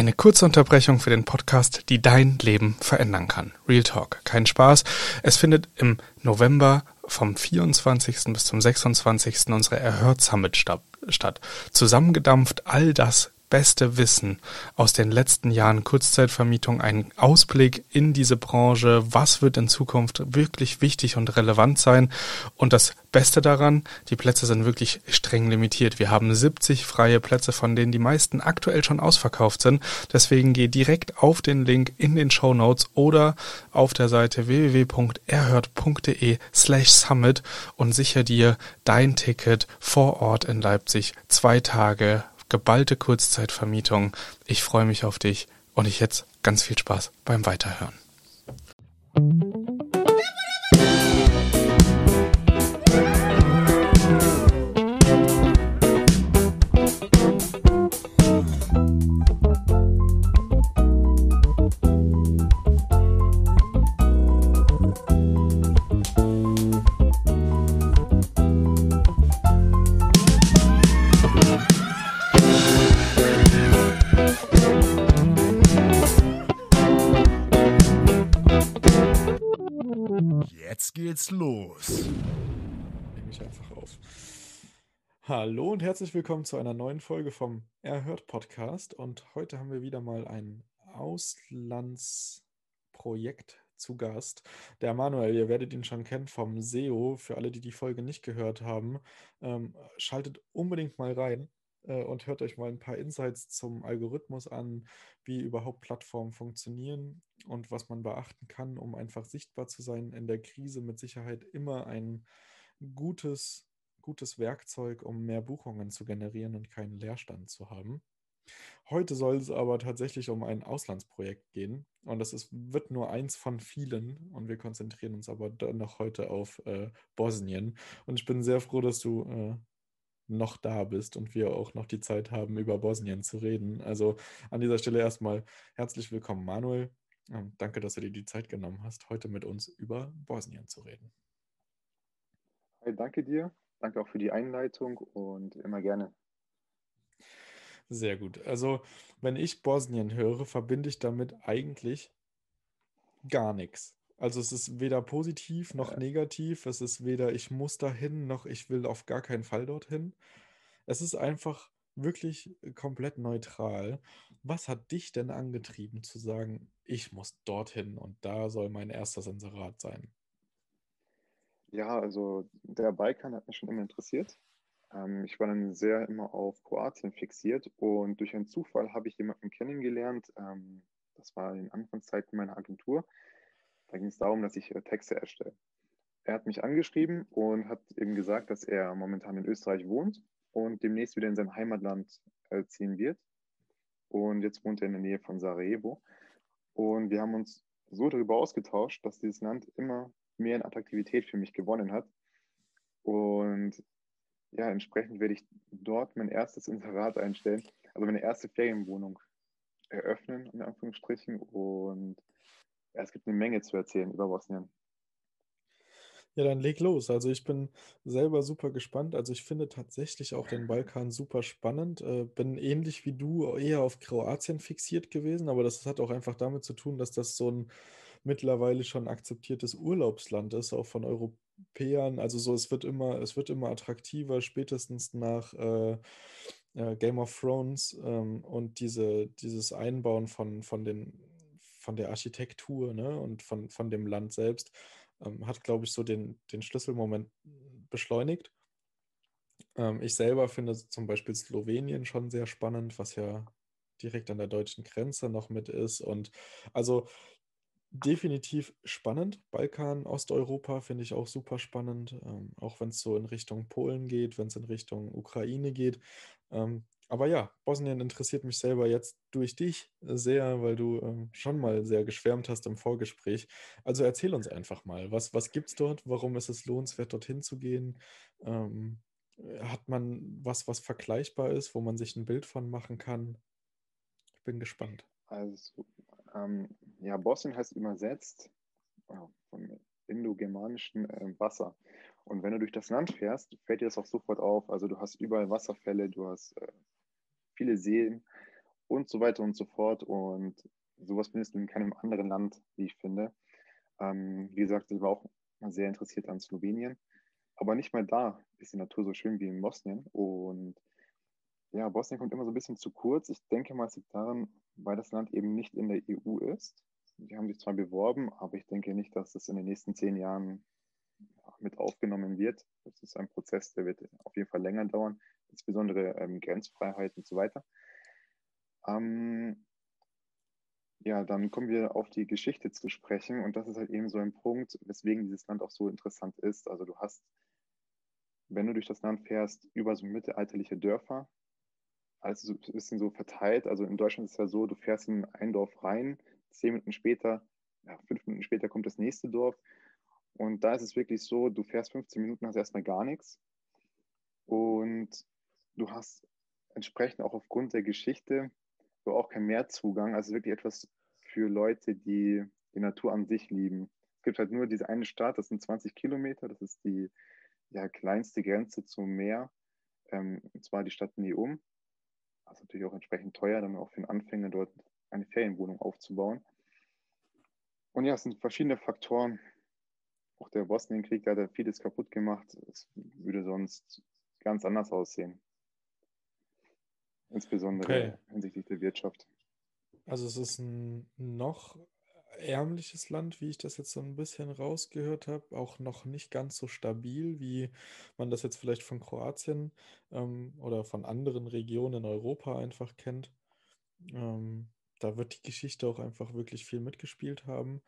Eine kurze Unterbrechung für den Podcast, die dein Leben verändern kann. Real Talk, kein Spaß. Es findet im November vom 24. bis zum 26. unsere Erhört Summit statt. Zusammengedampft all das beste Wissen aus den letzten Jahren Kurzzeitvermietung, einen Ausblick in diese Branche, was wird in Zukunft wirklich wichtig und relevant sein. Und das Beste daran, die Plätze sind wirklich streng limitiert. Wir haben 70 freie Plätze, von denen die meisten aktuell schon ausverkauft sind. Deswegen geh direkt auf den Link in den Show Notes oder auf der Seite www.erhört.de slash summit und sicher dir dein Ticket vor Ort in Leipzig zwei Tage geballte Kurzzeitvermietung. Ich freue mich auf dich und ich jetzt ganz viel Spaß beim Weiterhören. Einfach auf. Hallo und herzlich willkommen zu einer neuen Folge vom Erhört Podcast. Und heute haben wir wieder mal ein Auslandsprojekt zu Gast. Der Manuel, ihr werdet ihn schon kennen vom SEO. Für alle, die die Folge nicht gehört haben, ähm, schaltet unbedingt mal rein äh, und hört euch mal ein paar Insights zum Algorithmus an, wie überhaupt Plattformen funktionieren und was man beachten kann, um einfach sichtbar zu sein. In der Krise mit Sicherheit immer ein gutes, gutes Werkzeug, um mehr Buchungen zu generieren und keinen Leerstand zu haben. Heute soll es aber tatsächlich um ein Auslandsprojekt gehen und das ist, wird nur eins von vielen und wir konzentrieren uns aber noch heute auf äh, Bosnien und ich bin sehr froh, dass du äh, noch da bist und wir auch noch die Zeit haben, über Bosnien zu reden. Also an dieser Stelle erstmal herzlich willkommen, Manuel. Ähm, danke, dass du dir die Zeit genommen hast, heute mit uns über Bosnien zu reden. Danke dir. Danke auch für die Einleitung und immer gerne. Sehr gut. Also, wenn ich Bosnien höre, verbinde ich damit eigentlich gar nichts. Also es ist weder positiv noch negativ. Es ist weder ich muss dahin noch ich will auf gar keinen Fall dorthin. Es ist einfach wirklich komplett neutral. Was hat dich denn angetrieben zu sagen, ich muss dorthin und da soll mein erster Sensorat sein? Ja, also der Balkan hat mich schon immer interessiert. Ähm, ich war dann sehr immer auf Kroatien fixiert und durch einen Zufall habe ich jemanden kennengelernt. Ähm, das war in Anfangszeiten meiner Agentur. Da ging es darum, dass ich äh, Texte erstelle. Er hat mich angeschrieben und hat eben gesagt, dass er momentan in Österreich wohnt und demnächst wieder in sein Heimatland äh, ziehen wird. Und jetzt wohnt er in der Nähe von Sarajevo. Und wir haben uns so darüber ausgetauscht, dass dieses Land immer mehr in Attraktivität für mich gewonnen hat. Und ja, entsprechend werde ich dort mein erstes Inserat einstellen, also meine erste Ferienwohnung eröffnen, in Anführungsstrichen. Und ja, es gibt eine Menge zu erzählen über Bosnien. Ja, dann leg los. Also ich bin selber super gespannt. Also ich finde tatsächlich auch den Balkan super spannend. Äh, bin ähnlich wie du eher auf Kroatien fixiert gewesen, aber das hat auch einfach damit zu tun, dass das so ein mittlerweile schon akzeptiertes Urlaubsland ist, auch von Europäern. Also so, es wird immer, es wird immer attraktiver, spätestens nach äh, äh, Game of Thrones ähm, und diese, dieses Einbauen von, von den von der Architektur ne, und von, von dem Land selbst, ähm, hat, glaube ich, so den, den Schlüsselmoment beschleunigt. Ähm, ich selber finde zum Beispiel Slowenien schon sehr spannend, was ja direkt an der deutschen Grenze noch mit ist. Und also definitiv spannend. Balkan, Osteuropa finde ich auch super spannend, ähm, auch wenn es so in Richtung Polen geht, wenn es in Richtung Ukraine geht. Ähm, aber ja, Bosnien interessiert mich selber jetzt durch dich sehr, weil du ähm, schon mal sehr geschwärmt hast im Vorgespräch. Also erzähl uns einfach mal, was, was gibt es dort? Warum ist es lohnenswert, dorthin zu gehen? Ähm, hat man was, was vergleichbar ist, wo man sich ein Bild von machen kann? Ich bin gespannt. Also, ähm, ja, Bosnien heißt übersetzt oh, von indogermanischen äh, Wasser. Und wenn du durch das Land fährst, fällt dir das auch sofort auf. Also du hast überall Wasserfälle, du hast äh, viele Seen und so weiter und so fort. Und sowas findest du in keinem anderen Land, wie ich finde. Ähm, wie gesagt, ich war auch mal sehr interessiert an Slowenien. Aber nicht mal da ist die Natur so schön wie in Bosnien. Und ja, Bosnien kommt immer so ein bisschen zu kurz. Ich denke mal, es liegt daran, weil das Land eben nicht in der EU ist. Die haben sich zwar beworben, aber ich denke nicht, dass es in den nächsten zehn Jahren mit aufgenommen wird. Das ist ein Prozess, der wird auf jeden Fall länger dauern, insbesondere ähm, Grenzfreiheit und so weiter. Ähm, ja, dann kommen wir auf die Geschichte zu sprechen und das ist halt eben so ein Punkt, weswegen dieses Land auch so interessant ist. Also du hast, wenn du durch das Land fährst, über so mittelalterliche Dörfer, alles so ein bisschen so verteilt. Also in Deutschland ist es ja so, du fährst in ein Dorf rein, zehn Minuten später, ja, fünf Minuten später kommt das nächste Dorf. Und da ist es wirklich so, du fährst 15 Minuten, hast erstmal gar nichts. Und du hast entsprechend auch aufgrund der Geschichte auch kein Mehrzugang. Also wirklich etwas für Leute, die die Natur an sich lieben. Es gibt halt nur diese eine Stadt, das sind 20 Kilometer, das ist die ja, kleinste Grenze zum Meer, ähm, und zwar die Stadt Neum. Das ist natürlich auch entsprechend teuer, dann auch für den Anfänger dort eine Ferienwohnung aufzubauen. Und ja, es sind verschiedene Faktoren. Auch der Bosnienkrieg hat ja vieles kaputt gemacht. Es würde sonst ganz anders aussehen. Insbesondere okay. hinsichtlich der Wirtschaft. Also es ist ein noch ärmliches Land, wie ich das jetzt so ein bisschen rausgehört habe, auch noch nicht ganz so stabil, wie man das jetzt vielleicht von Kroatien ähm, oder von anderen Regionen in Europa einfach kennt. Ähm, da wird die Geschichte auch einfach wirklich viel mitgespielt haben.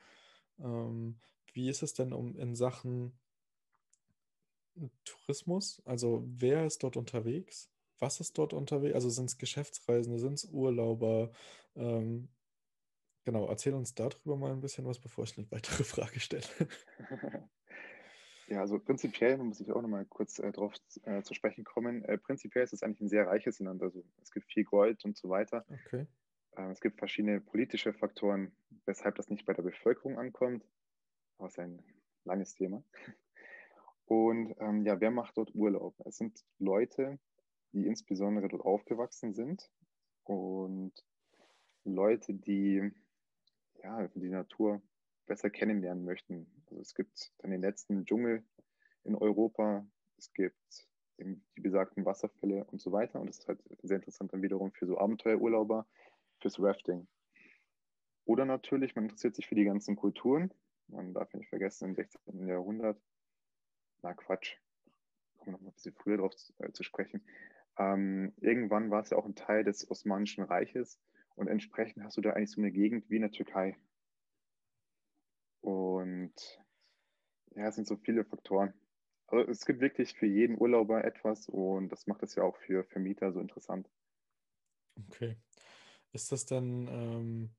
Ähm, wie ist es denn um in Sachen Tourismus? Also wer ist dort unterwegs? Was ist dort unterwegs? Also sind es Geschäftsreisende, sind es Urlauber? Ähm, Genau, erzähl uns darüber mal ein bisschen was, bevor ich eine weitere Frage stelle. Ja, also prinzipiell muss ich auch nochmal kurz äh, darauf äh, zu sprechen kommen. Äh, prinzipiell ist es eigentlich ein sehr reiches Land. Also es gibt viel Gold und so weiter. Okay. Äh, es gibt verschiedene politische Faktoren, weshalb das nicht bei der Bevölkerung ankommt. Aber es ist ein langes Thema. Und ähm, ja, wer macht dort Urlaub? Es sind Leute, die insbesondere dort aufgewachsen sind und Leute, die ja, die Natur besser kennenlernen möchten. Also es gibt dann den letzten Dschungel in Europa, es gibt eben die besagten Wasserfälle und so weiter. Und das ist halt sehr interessant dann wiederum für so Abenteuerurlauber, fürs Rafting. Oder natürlich, man interessiert sich für die ganzen Kulturen. Man darf nicht vergessen, im 16. Jahrhundert, na Quatsch, kommen wir noch mal ein bisschen früher darauf zu, äh, zu sprechen. Ähm, irgendwann war es ja auch ein Teil des Osmanischen Reiches und entsprechend hast du da eigentlich so eine Gegend wie in der Türkei. Und ja, es sind so viele Faktoren. Also es gibt wirklich für jeden Urlauber etwas und das macht es ja auch für Vermieter so interessant. Okay. Ist das dann, ähm,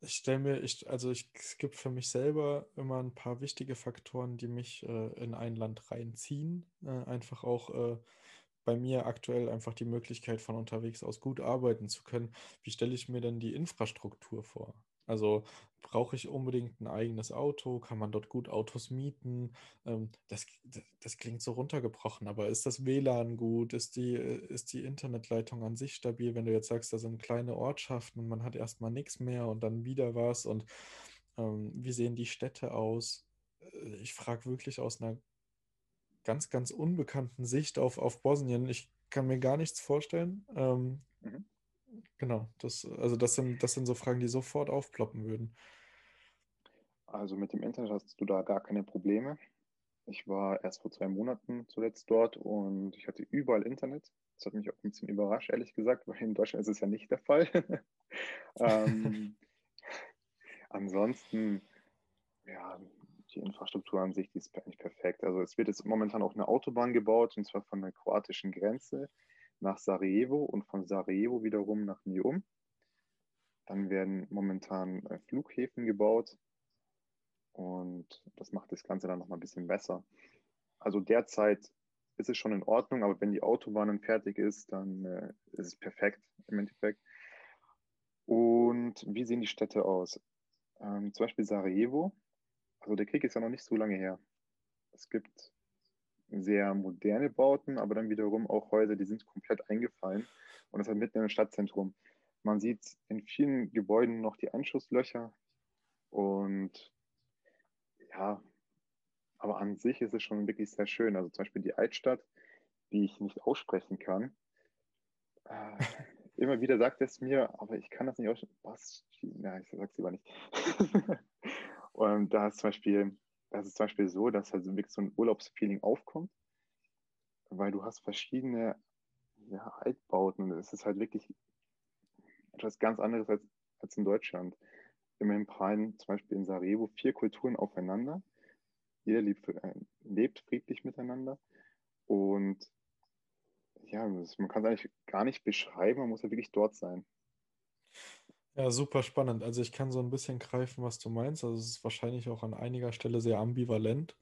ich stelle mir, ich, also ich, es gibt für mich selber immer ein paar wichtige Faktoren, die mich äh, in ein Land reinziehen. Äh, einfach auch äh, bei mir aktuell einfach die Möglichkeit, von unterwegs aus gut arbeiten zu können. Wie stelle ich mir denn die Infrastruktur vor? Also brauche ich unbedingt ein eigenes Auto? Kann man dort gut Autos mieten? Ähm, das, das klingt so runtergebrochen, aber ist das WLAN gut? Ist die, ist die Internetleitung an sich stabil? Wenn du jetzt sagst, da sind kleine Ortschaften und man hat erstmal nichts mehr und dann wieder was und ähm, wie sehen die Städte aus? Äh, ich frage wirklich aus einer ganz, ganz unbekannten Sicht auf, auf Bosnien. Ich kann mir gar nichts vorstellen. Ähm, mhm. Genau, das, also das sind, das sind so Fragen, die sofort aufploppen würden. Also mit dem Internet hast du da gar keine Probleme. Ich war erst vor zwei Monaten zuletzt dort und ich hatte überall Internet. Das hat mich auch ein bisschen überrascht, ehrlich gesagt, weil in Deutschland ist es ja nicht der Fall. ähm, ansonsten, ja, die Infrastruktur an sich, die ist eigentlich perfekt. Also es wird jetzt momentan auch eine Autobahn gebaut, und zwar von der kroatischen Grenze nach Sarajevo und von Sarajevo wiederum nach Nium. Dann werden momentan äh, Flughäfen gebaut und das macht das Ganze dann nochmal ein bisschen besser. Also derzeit ist es schon in Ordnung, aber wenn die Autobahn dann fertig ist, dann äh, ist es perfekt im Endeffekt. Und wie sehen die Städte aus? Ähm, zum Beispiel Sarajevo also der Krieg ist ja noch nicht so lange her. Es gibt sehr moderne Bauten, aber dann wiederum auch Häuser, die sind komplett eingefallen und das halt mitten im Stadtzentrum. Man sieht in vielen Gebäuden noch die Einschusslöcher und ja, aber an sich ist es schon wirklich sehr schön. Also zum Beispiel die Altstadt, die ich nicht aussprechen kann. Äh, immer wieder sagt es mir, aber ich kann das nicht aussprechen. Was? Ja, ich sag's lieber nicht. und da ist zum Beispiel, das ist zum Beispiel so, dass halt so ein Urlaubsfeeling aufkommt, weil du hast verschiedene ja, Altbauten es ist halt wirklich etwas ganz anderes als, als in Deutschland. Immerhin prallen zum Beispiel in Sarajevo vier Kulturen aufeinander jeder lebt, äh, lebt friedlich miteinander. Und ja, man kann es eigentlich gar nicht beschreiben, man muss ja wirklich dort sein. Ja, super spannend. Also ich kann so ein bisschen greifen, was du meinst. Also es ist wahrscheinlich auch an einiger Stelle sehr ambivalent.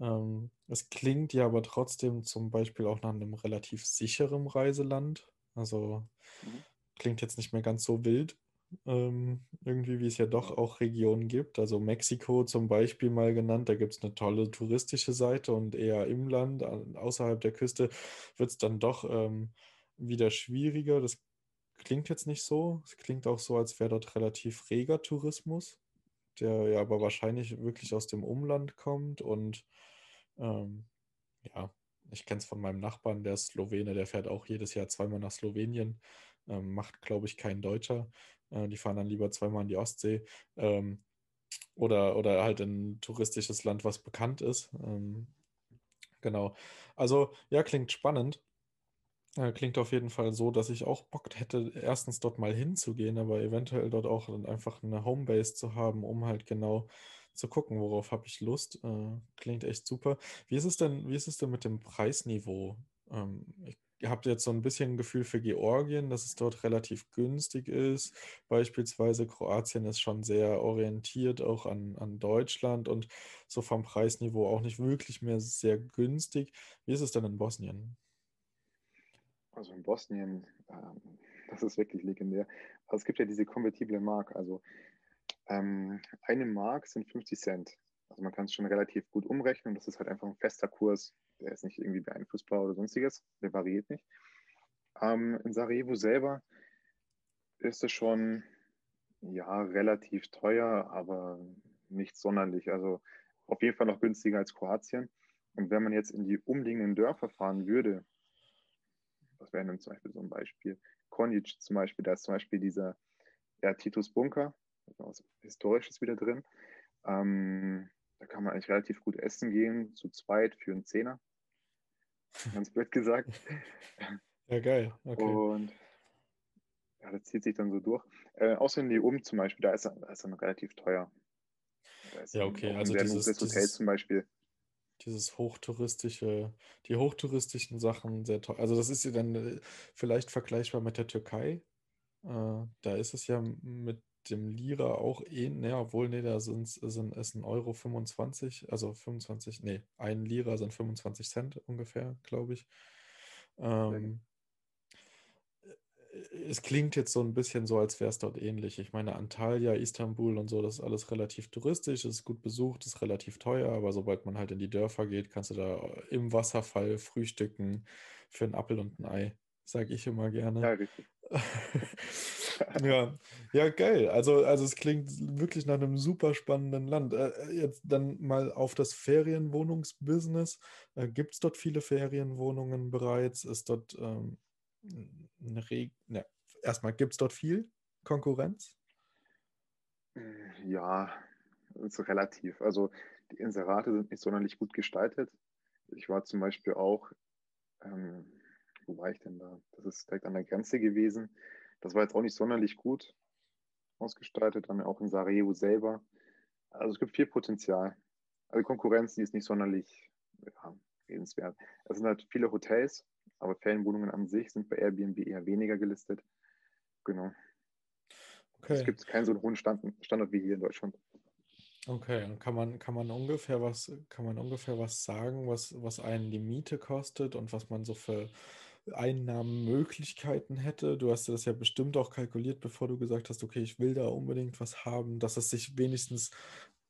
Ähm, es klingt ja aber trotzdem zum Beispiel auch nach einem relativ sicheren Reiseland. Also mhm. klingt jetzt nicht mehr ganz so wild ähm, irgendwie, wie es ja doch auch Regionen gibt. Also Mexiko zum Beispiel mal genannt, da gibt es eine tolle touristische Seite und eher im Land, außerhalb der Küste, wird es dann doch ähm, wieder schwieriger. Das klingt jetzt nicht so. Es klingt auch so, als wäre dort relativ reger Tourismus, der ja aber wahrscheinlich wirklich aus dem Umland kommt und ähm, ja, ich kenne es von meinem Nachbarn, der ist Slowene, der fährt auch jedes Jahr zweimal nach Slowenien. Ähm, macht, glaube ich, kein Deutscher. Äh, die fahren dann lieber zweimal in die Ostsee. Ähm, oder, oder halt in ein touristisches Land, was bekannt ist. Ähm, genau. Also, ja, klingt spannend. Äh, klingt auf jeden Fall so, dass ich auch Bock hätte, erstens dort mal hinzugehen, aber eventuell dort auch einfach eine Homebase zu haben, um halt genau zu gucken, worauf habe ich Lust. Äh, klingt echt super. Wie ist es denn, wie ist es denn mit dem Preisniveau? Ähm, ich Ihr habt jetzt so ein bisschen ein Gefühl für Georgien, dass es dort relativ günstig ist. Beispielsweise Kroatien ist schon sehr orientiert auch an, an Deutschland und so vom Preisniveau auch nicht wirklich mehr sehr günstig. Wie ist es denn in Bosnien? Also in Bosnien, ähm, das ist wirklich legendär. Also es gibt ja diese konvertible Mark. Also ähm, eine Mark sind 50 Cent. Also man kann es schon relativ gut umrechnen. Das ist halt einfach ein fester Kurs. Der ist nicht irgendwie beeinflussbar oder sonstiges. Der variiert nicht. Ähm, in Sarajevo selber ist es schon ja relativ teuer, aber nicht sonderlich. Also auf jeden Fall noch günstiger als Kroatien. Und wenn man jetzt in die umliegenden Dörfer fahren würde, was wäre denn zum Beispiel so ein Beispiel? Konjic zum Beispiel, da ist zum Beispiel dieser ja, Titus Bunker, was Historisches wieder drin. Ähm, da kann man eigentlich relativ gut essen gehen, zu zweit für einen Zehner. Ganz blöd gesagt. Ja, geil. Okay. Und ja, das zieht sich dann so durch. Äh, außer in die Um zum Beispiel, da ist, da ist dann relativ teuer. ja, okay. Also dieses, das Hotel dieses, zum Beispiel. Dieses hochtouristische, die hochtouristischen Sachen sehr teuer. Also das ist ja dann äh, vielleicht vergleichbar mit der Türkei. Äh, da ist es ja mit dem Lira auch eh, ne, obwohl, ne, da sind, sind es ein Euro 25, also 25, ne, ein Lira sind 25 Cent ungefähr, glaube ich. Ähm, es klingt jetzt so ein bisschen so, als wäre es dort ähnlich. Ich meine, Antalya, Istanbul und so, das ist alles relativ touristisch, ist gut besucht, ist relativ teuer, aber sobald man halt in die Dörfer geht, kannst du da im Wasserfall frühstücken für einen Appel und ein Ei, sage ich immer gerne. Ja, richtig. ja, ja, geil. Also, also es klingt wirklich nach einem super spannenden Land. Äh, äh jetzt dann mal auf das Ferienwohnungsbusiness. Äh, Gibt es dort viele Ferienwohnungen bereits? Ist dort ähm, eine Regel? Ne, erstmal, gibt es dort viel Konkurrenz? Ja, ist relativ. Also die Inserate sind nicht sonderlich gut gestaltet. Ich war zum Beispiel auch, ähm, wo war ich denn da? Das ist direkt an der Grenze gewesen. Das war jetzt auch nicht sonderlich gut ausgestaltet, dann auch in Sarajevo selber. Also es gibt viel Potenzial. Also Konkurrenz, die ist nicht sonderlich ja, redenswert. Es sind halt viele Hotels, aber Ferienwohnungen an sich sind bei Airbnb eher weniger gelistet. Genau. Okay. Es gibt keinen so hohen Stand, Standard wie hier in Deutschland. Okay, und kann man, kann man ungefähr was, kann man ungefähr was sagen, was, was einen die Miete kostet und was man so für Einnahmenmöglichkeiten hätte. Du hast das ja bestimmt auch kalkuliert, bevor du gesagt hast, okay, ich will da unbedingt was haben, dass es sich wenigstens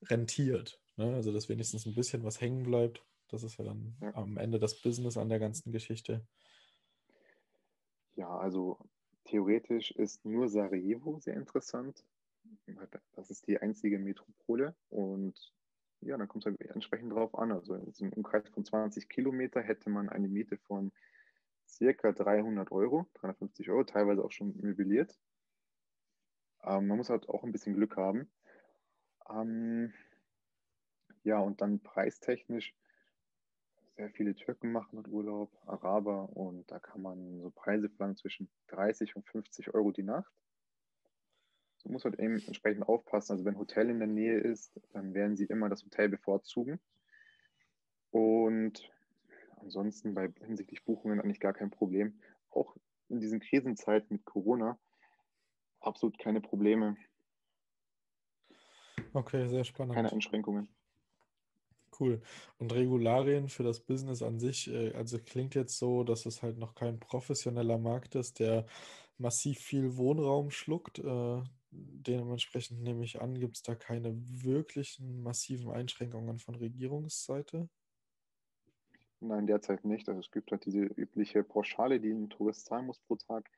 rentiert. Ne? Also, dass wenigstens ein bisschen was hängen bleibt. Das ist ja dann Ja. am Ende das Business an der ganzen Geschichte. Ja, also theoretisch ist nur Sarajevo sehr interessant. Das ist die einzige Metropole und ja, dann kommt es halt entsprechend drauf an. Also im Umkreis von 20 Kilometer hätte man eine Miete von circa 300 Euro, 350 Euro, teilweise auch schon möbliert. Ähm, man muss halt auch ein bisschen Glück haben. Ähm, ja, und dann preistechnisch, sehr viele Türken machen dort Urlaub, Araber, und da kann man so Preise verlangen zwischen 30 und 50 Euro die Nacht. Man muss halt eben entsprechend aufpassen. Also wenn ein Hotel in der Nähe ist, dann werden sie immer das Hotel bevorzugen. Und ansonsten bei hinsichtlich Buchungen eigentlich gar kein Problem. Auch in diesen Krisenzeiten mit Corona absolut keine Probleme, Okay, sehr spannend. keine Einschränkungen. Cool. Und Regularien für das Business an sich, äh, also klingt jetzt so, dass es halt noch kein professioneller Markt ist, der massiv viel Wohnraum schluckt. Äh, dementsprechend nehme ich an, gibt es da keine wirklichen massiven Einschränkungen von Regierungsseite. Nein, derzeit nicht. Also es gibt halt diese übliche Pauschale, die ein Tourist zahlen muss pro Tag.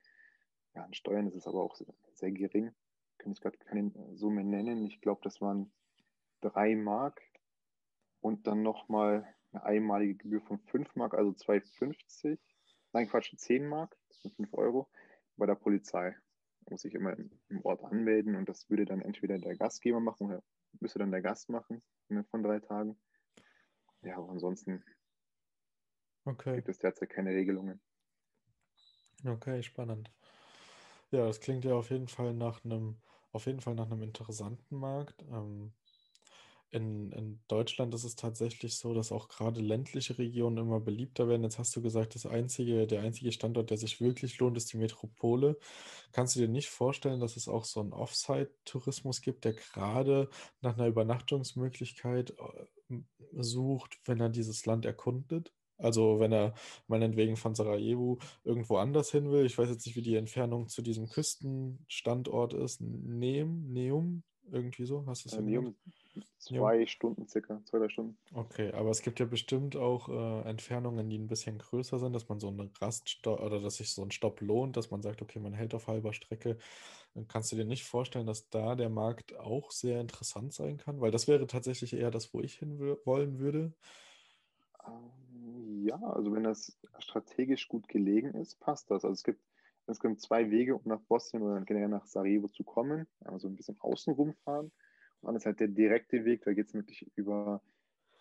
Ja, an Steuern ist es aber auch sehr gering. Kann ich gerade keine Summe nennen. Ich glaube, das waren drei Mark und dann nochmal eine einmalige Gebühr von 5 Mark, also 2,50. Nein, Quatsch, 10 Mark, das sind 5 Euro bei der Polizei. Da muss ich immer im Ort anmelden und das würde dann entweder der Gastgeber machen oder müsste dann der Gast machen von drei Tagen. Ja, aber ansonsten Okay. gibt es derzeit keine Regelungen. Okay, spannend. Ja, das klingt ja auf jeden Fall nach einem, auf jeden Fall nach einem interessanten Markt. Ähm, in, in Deutschland ist es tatsächlich so, dass auch gerade ländliche Regionen immer beliebter werden. Jetzt hast du gesagt, das einzige, der einzige Standort, der sich wirklich lohnt, ist die Metropole. Kannst du dir nicht vorstellen, dass es auch so einen Offsite-Tourismus gibt, der gerade nach einer Übernachtungsmöglichkeit äh, sucht, wenn er dieses Land erkundet? Also wenn er meinetwegen von Sarajevo irgendwo anders hin will. Ich weiß jetzt nicht, wie die Entfernung zu diesem Küstenstandort ist. Neum, Neum, irgendwie so, hast du es Äh, ja zwei Stunden circa, zwei, drei Stunden. Okay, aber es gibt ja bestimmt auch äh, Entfernungen, die ein bisschen größer sind, dass man so eine Raststopp oder dass sich so ein Stopp lohnt, dass man sagt, okay, man hält auf halber Strecke. Dann kannst du dir nicht vorstellen, dass da der Markt auch sehr interessant sein kann? Weil das wäre tatsächlich eher das, wo ich hin wollen würde. Ähm, Ja, also wenn das strategisch gut gelegen ist, passt das. Also es gibt, es gibt zwei Wege, um nach Bosnien oder generell nach Sarajevo zu kommen. Also ein bisschen außenrum fahren. Dann ist halt der direkte Weg, da geht es wirklich über,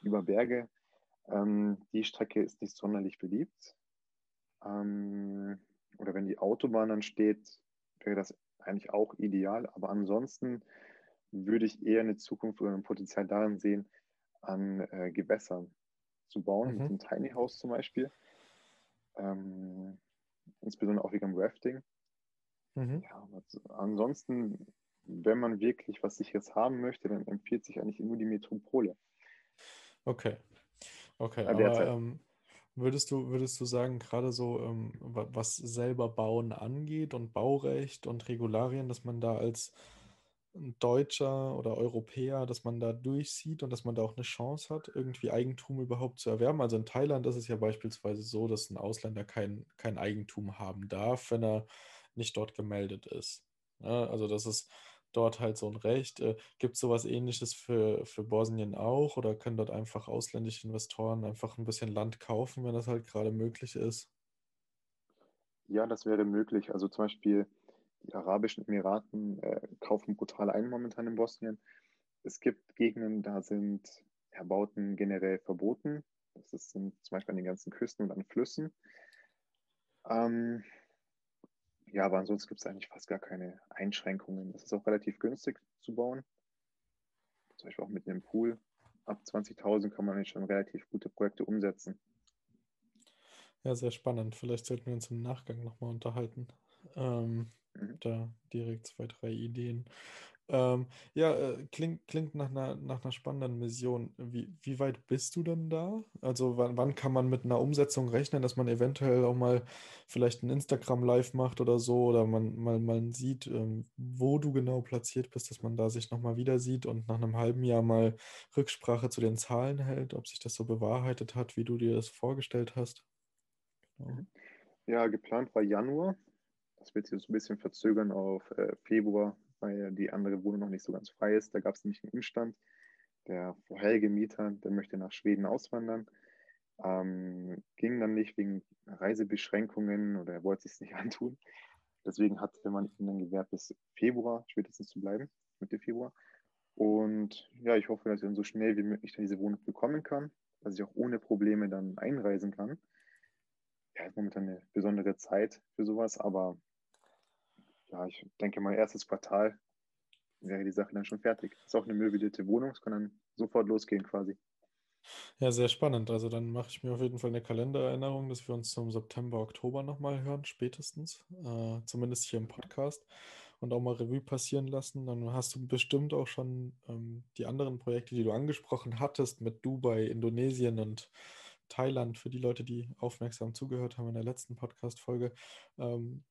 über Berge. Ähm, die Strecke ist nicht sonderlich beliebt. Ähm, oder wenn die Autobahn dann steht, wäre das eigentlich auch ideal. Aber ansonsten würde ich eher eine Zukunft oder ein Potenzial darin sehen, an äh, Gewässern zu bauen, mit Mhm. einem Tiny House zum Beispiel. Ähm, insbesondere auch wegen dem Rafting. Mhm. Ja, ansonsten, wenn man wirklich was Sicheres haben möchte, dann empfiehlt sich eigentlich nur die Metropole. Okay. Okay, aber ähm, würdest du, würdest du sagen, gerade so, ähm, wa- was selber Bauen angeht und Baurecht und Regularien, dass man da als Deutscher oder Europäer, dass man da durchsieht und dass man da auch eine Chance hat, irgendwie Eigentum überhaupt zu erwerben? Also in Thailand ist es ja beispielsweise so, dass ein Ausländer kein, kein Eigentum haben darf, wenn er nicht dort gemeldet ist. Ja, also das ist dort halt so ein Recht. Äh, Gibt es sowas Ähnliches für, für Bosnien auch oder können dort einfach ausländische Investoren einfach ein bisschen Land kaufen, wenn das halt gerade möglich ist? Ja, das wäre möglich. Also zum Beispiel die Arabischen Emiraten äh, kaufen brutal ein momentan in Bosnien. Es gibt Gegenden, da sind ja, Bauten generell verboten. Das sind zum Beispiel an den ganzen Küsten und an Flüssen. Ähm, ja, aber ansonsten gibt es eigentlich fast gar keine Einschränkungen. Es ist auch relativ günstig zu bauen. Zum Beispiel auch mit einem Pool. Ab 20.000 kann man eigentlich schon relativ gute Projekte umsetzen. Ja, sehr spannend. Vielleicht sollten wir uns im Nachgang nochmal unterhalten. Ähm, Mhm. da direkt zwei, drei Ideen. Ähm, ja, äh, klingt, klingt nach einer, nach einer spannenden Mission. Wie, wie weit bist du denn da? Also wann, wann kann man mit einer Umsetzung rechnen, dass man eventuell auch mal vielleicht ein Instagram Live macht oder so oder man mal man sieht, ähm, wo du genau platziert bist, dass man da sich nochmal wieder sieht und nach einem halben Jahr mal Rücksprache zu den Zahlen hält, ob sich das so bewahrheitet hat, wie du dir das vorgestellt hast? Genau. Ja, geplant war Januar. Das wird sich so ein bisschen verzögern auf äh, Februar, weil die andere Wohnung noch nicht so ganz frei ist. Da gab es nämlich einen Umstand. Der vorherige Mieter, der möchte nach Schweden auswandern. Ähm, ging dann nicht wegen Reisebeschränkungen oder er wollte es sich nicht antun. Deswegen hat man ihm dann gewährt, bis Februar spätestens zu bleiben, Mitte Februar. Und ja, ich hoffe, dass ich dann so schnell wie möglich dann diese Wohnung bekommen kann, dass ich auch ohne Probleme dann einreisen kann. Ja, ist momentan eine besondere Zeit für sowas, aber ja, ich denke mal, erstes Quartal wäre die Sache dann schon fertig. Ist auch eine möblierte Wohnung, es kann dann sofort losgehen quasi. Ja, sehr spannend. Also dann mache ich mir auf jeden Fall eine Kalendererinnerung, dass wir uns zum September, Oktober nochmal hören, spätestens. Äh, zumindest hier im Podcast und auch mal Revue passieren lassen. Dann hast du bestimmt auch schon ähm, die anderen Projekte, die du angesprochen hattest, mit Dubai, Indonesien und Thailand, für die Leute, die aufmerksam zugehört haben in der letzten Podcast-Folge. Ähm,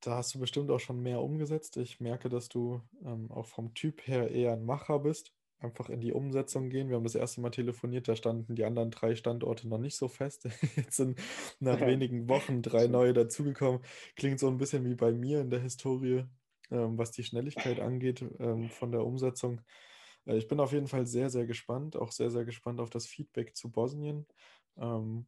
da hast du bestimmt auch schon mehr umgesetzt. Ich merke, dass du ähm, auch vom Typ her eher ein Macher bist. Einfach in die Umsetzung gehen. Wir haben das erste Mal telefoniert, da standen die anderen drei Standorte noch nicht so fest. Jetzt sind nach wenigen Wochen drei neue dazugekommen. Klingt so ein bisschen wie bei mir in der Historie, ähm, was die Schnelligkeit angeht ähm, von der Umsetzung. Äh, ich bin auf jeden Fall sehr, sehr gespannt, auch sehr, sehr gespannt auf das Feedback zu Bosnien. Ähm,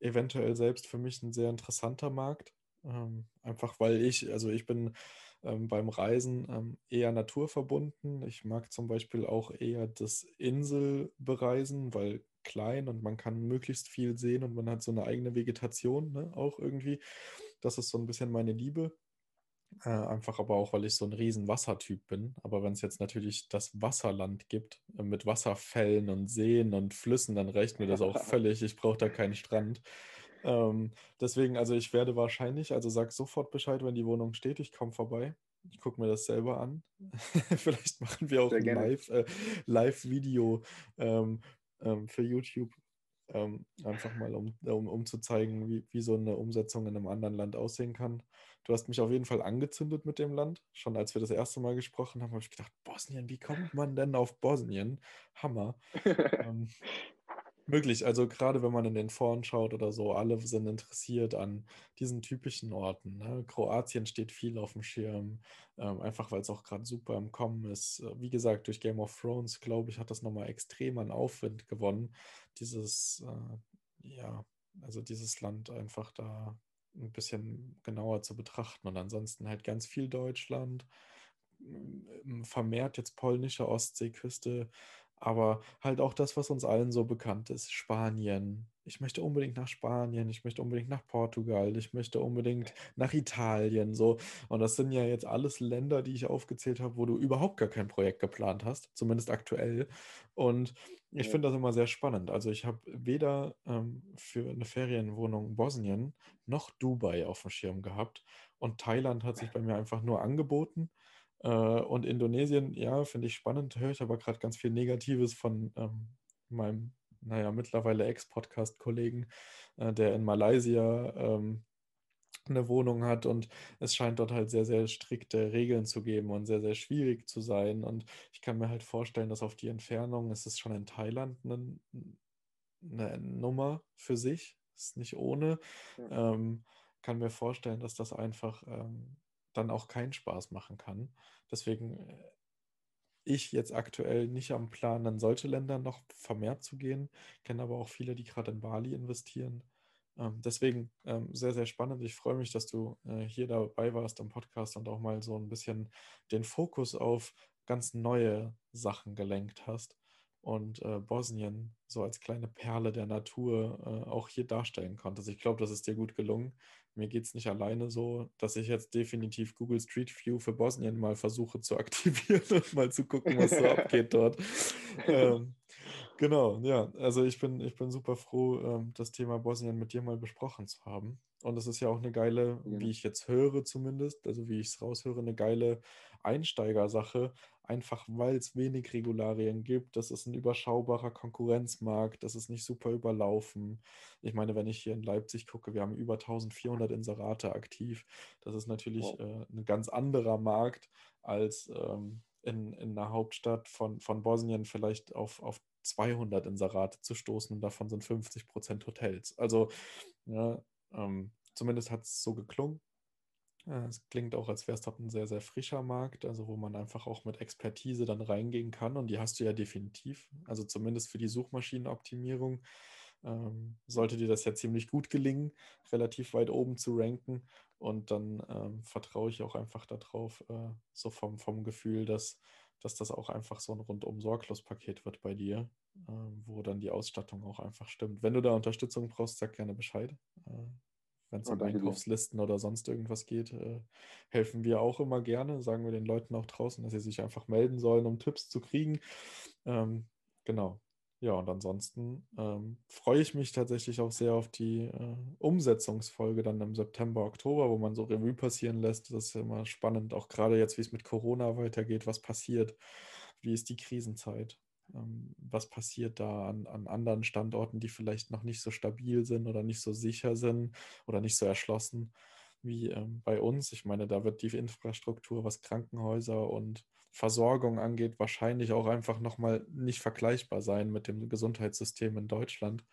eventuell selbst für mich ein sehr interessanter Markt. Ähm, einfach weil ich, also ich bin ähm, beim Reisen ähm, eher naturverbunden. Ich mag zum Beispiel auch eher das Inselbereisen, weil klein und man kann möglichst viel sehen und man hat so eine eigene Vegetation ne, auch irgendwie. Das ist so ein bisschen meine Liebe. Äh, einfach aber auch, weil ich so ein riesen Wassertyp bin. Aber wenn es jetzt natürlich das Wasserland gibt, äh, mit Wasserfällen und Seen und Flüssen, dann reicht mir das auch völlig. Ich brauche da keinen Strand. Ähm, deswegen, also ich werde wahrscheinlich, also sag sofort Bescheid, wenn die Wohnung steht, ich komme vorbei. Ich gucke mir das selber an. Vielleicht machen wir auch Sehr ein äh, Live-Video äh, Live ähm, ähm, für YouTube. Ähm, einfach mal, um, um, um zu zeigen, wie, wie so eine Umsetzung in einem anderen Land aussehen kann. Du hast mich auf jeden Fall angezündet mit dem Land. Schon als wir das erste Mal gesprochen haben, habe ich gedacht, Bosnien, wie kommt man denn auf Bosnien? Hammer. Möglich, also gerade wenn man in den Foren schaut oder so, alle sind interessiert an diesen typischen Orten. Ne? Kroatien steht viel auf dem Schirm, ähm, einfach weil es auch gerade super im Kommen ist. Wie gesagt, durch Game of Thrones, glaube ich, hat das nochmal extrem an Aufwind gewonnen, dieses, äh, ja, also dieses Land einfach da ein bisschen genauer zu betrachten. Und ansonsten halt ganz viel Deutschland, vermehrt jetzt polnische Ostseeküste, aber halt auch das, was uns allen so bekannt ist, Spanien. Ich möchte unbedingt nach Spanien, ich möchte unbedingt nach Portugal, ich möchte unbedingt nach Italien, so. Und das sind ja jetzt alles Länder, die ich aufgezählt habe, wo du überhaupt gar kein Projekt geplant hast, zumindest aktuell. Und ich ja. finde das immer sehr spannend. Also ich habe weder ähm, für eine Ferienwohnung Bosnien noch Dubai auf dem Schirm gehabt. Und Thailand hat sich bei mir einfach nur angeboten. Äh, und Indonesien, ja, finde ich spannend, höre ich aber gerade ganz viel Negatives von ähm, meinem, naja, mittlerweile Ex-Podcast-Kollegen, äh, der in Malaysia ähm, eine Wohnung hat und es scheint dort halt sehr, sehr strikte Regeln zu geben und sehr, sehr schwierig zu sein. Und ich kann mir halt vorstellen, dass auf die Entfernung, es ist schon in Thailand eine, eine Nummer für sich, ist nicht ohne. Ja. Ähm, kann mir vorstellen, dass das einfach ähm, dann auch keinen Spaß machen kann. Deswegen äh, ich jetzt aktuell nicht am Plan, an solche Länder noch vermehrt zu gehen, kenne aber auch viele, die gerade in Bali investieren. Ähm, deswegen ähm, sehr, sehr spannend. Ich freue mich, dass du äh, hier dabei warst im Podcast und auch mal so ein bisschen den Fokus auf ganz neue Sachen gelenkt hast und äh, Bosnien so als kleine Perle der Natur äh, auch hier darstellen konntest. Ich glaube, das ist dir gut gelungen. Mir geht es nicht alleine so, dass ich jetzt definitiv Google Street View für Bosnien mal versuche zu aktivieren und mal zu gucken, was so abgeht dort. Ähm, genau, ja. Also ich bin, ich bin super froh, ähm, das Thema Bosnien mit dir mal besprochen zu haben. Und es ist ja auch eine geile, Genau. wie ich jetzt höre zumindest, also wie ich es raushöre, eine geile Einsteigersache, einfach weil es wenig Regularien gibt. Das ist ein überschaubarer Konkurrenzmarkt, das ist nicht super überlaufen. Ich meine, wenn ich hier in Leipzig gucke, wir haben über 1400 Inserate aktiv. Das ist natürlich Wow. äh, ein ganz anderer Markt als ähm, in, in einer Hauptstadt von, von Bosnien vielleicht auf, auf 200 Inserate zu stoßen und davon sind 50 Prozent Hotels. Also, ja, ähm, zumindest hat es so geklungen. Äh, Es klingt auch, als wäre es ein sehr, sehr frischer Markt, also wo man einfach auch mit Expertise dann reingehen kann. Und die hast du ja definitiv. Also zumindest für die Suchmaschinenoptimierung ähm, sollte dir das ja ziemlich gut gelingen, relativ weit oben zu ranken. Und dann ähm, vertraue ich auch einfach darauf, äh, so vom, vom Gefühl, dass, dass das auch einfach so ein rundum sorglos Paket wird bei dir, ähm, wo dann die Ausstattung auch einfach stimmt. Wenn du da Unterstützung brauchst, sag gerne Bescheid. Äh, wenn es Oh, um dir. Einkaufslisten oder sonst irgendwas geht, äh, helfen wir auch immer gerne. Sagen wir den Leuten auch draußen, dass sie sich einfach melden sollen, um Tipps zu kriegen. Ähm, genau. Ja, und ansonsten ähm, freue ich mich tatsächlich auch sehr auf die äh, Umsetzungsfolge dann im September, Oktober, wo man so Revue passieren lässt. Das ist immer spannend, auch gerade jetzt, wie es mit Corona weitergeht, was passiert, wie ist die Krisenzeit, was passiert da an, an anderen Standorten, die vielleicht noch nicht so stabil sind oder nicht so sicher sind oder nicht so erschlossen wie ähm, bei uns. Ich meine, da wird die Infrastruktur, was Krankenhäuser und Versorgung angeht, wahrscheinlich auch einfach nochmal nicht vergleichbar sein mit dem Gesundheitssystem in Deutschland.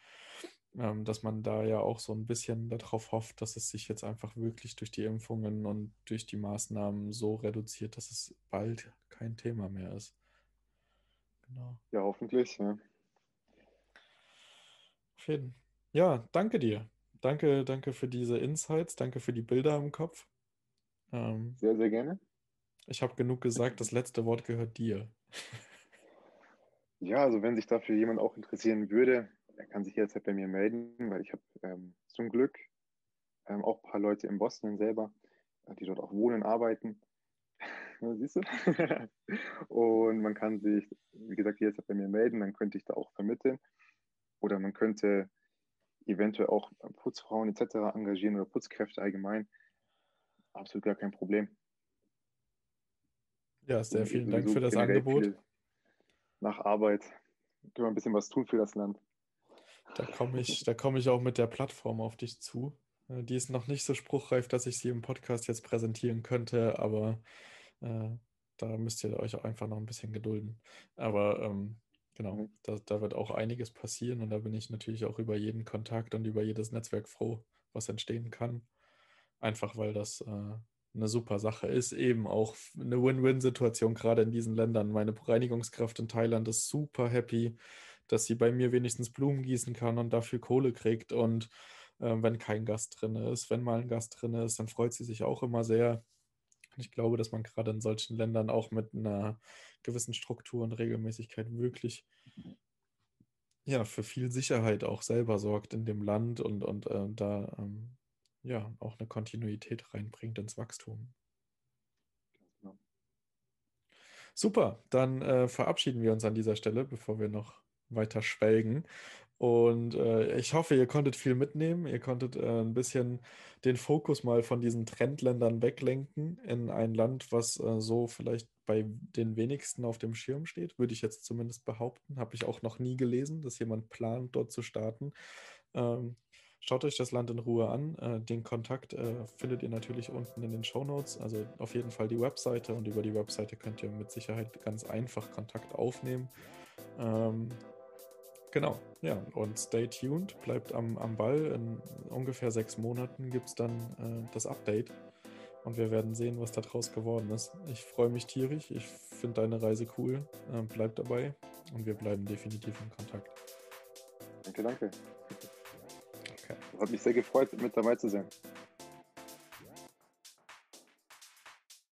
Ähm, dass man da ja auch so ein bisschen darauf hofft, dass es sich jetzt einfach wirklich durch die Impfungen und durch die Maßnahmen so reduziert, dass es bald kein Thema mehr ist. Genau. Ja, hoffentlich. Ja. Auf jeden. Ja, danke dir. Danke, danke für diese Insights, danke für die Bilder im Kopf. Ähm, Sehr, sehr gerne. ich habe genug gesagt, das letzte Wort gehört dir. Ja, also wenn sich dafür jemand auch interessieren würde, er kann sich jederzeit bei mir melden, weil ich habe ähm, zum Glück ähm, auch ein paar Leute in Bosnien selber, äh, die dort auch wohnen, arbeiten. Ja, Siehst du? Und man kann sich, wie gesagt, jederzeit bei mir melden, dann könnte ich da auch vermitteln. Oder man könnte eventuell auch Putzfrauen etc. engagieren oder Putzkräfte allgemein. Absolut gar kein Problem. Ja, sehr vielen Dank für das Angebot. Nach Arbeit können wir ein bisschen was tun für das Land. Da komme ich, da komme ich auch mit der Plattform auf dich zu. Die ist noch nicht so spruchreif, dass ich sie im Podcast jetzt präsentieren könnte, aber äh, da müsst ihr euch auch einfach noch ein bisschen gedulden. Aber ähm, genau, Mhm. da, da wird auch einiges passieren und da bin ich natürlich auch über jeden Kontakt und über jedes Netzwerk froh, was entstehen kann. Einfach weil das äh, eine super Sache ist, eben auch eine Win-Win-Situation, gerade in diesen Ländern. Meine Reinigungskraft in Thailand ist super happy, dass sie bei mir wenigstens Blumen gießen kann und dafür Kohle kriegt. Und äh, wenn kein Gast drin ist, wenn mal ein Gast drin ist, dann freut sie sich auch immer sehr. Und ich glaube, dass man gerade in solchen Ländern auch mit einer gewissen Struktur und Regelmäßigkeit wirklich ja, für viel Sicherheit auch selber sorgt in dem Land und, und äh, da ähm, ja auch eine Kontinuität reinbringt ins Wachstum. Genau. Super, dann äh, verabschieden wir uns an dieser Stelle, bevor wir noch weiter schwelgen. Und äh, ich hoffe, ihr konntet viel mitnehmen. Ihr konntet äh, ein bisschen den Fokus mal von diesen Trendländern weglenken in ein Land, was äh, so vielleicht bei den wenigsten auf dem Schirm steht, würde ich jetzt zumindest behaupten. Habe ich auch noch nie gelesen, dass jemand plant, dort zu starten. Ähm, Schaut euch das Land in Ruhe an. Äh, den Kontakt äh, findet ihr natürlich unten in den Show Notes. Also auf jeden Fall die Webseite und über die Webseite könnt ihr mit Sicherheit ganz einfach Kontakt aufnehmen. Genau, ja, und stay tuned, bleibt am, am Ball. In ungefähr sechs Monaten gibt es dann äh, das Update und wir werden sehen, was daraus geworden ist. Ich freue mich tierisch, ich finde deine Reise cool. Äh, bleibt dabei und wir bleiben definitiv in Kontakt. Danke, danke. Okay. Hat mich sehr gefreut, mit dabei zu sein.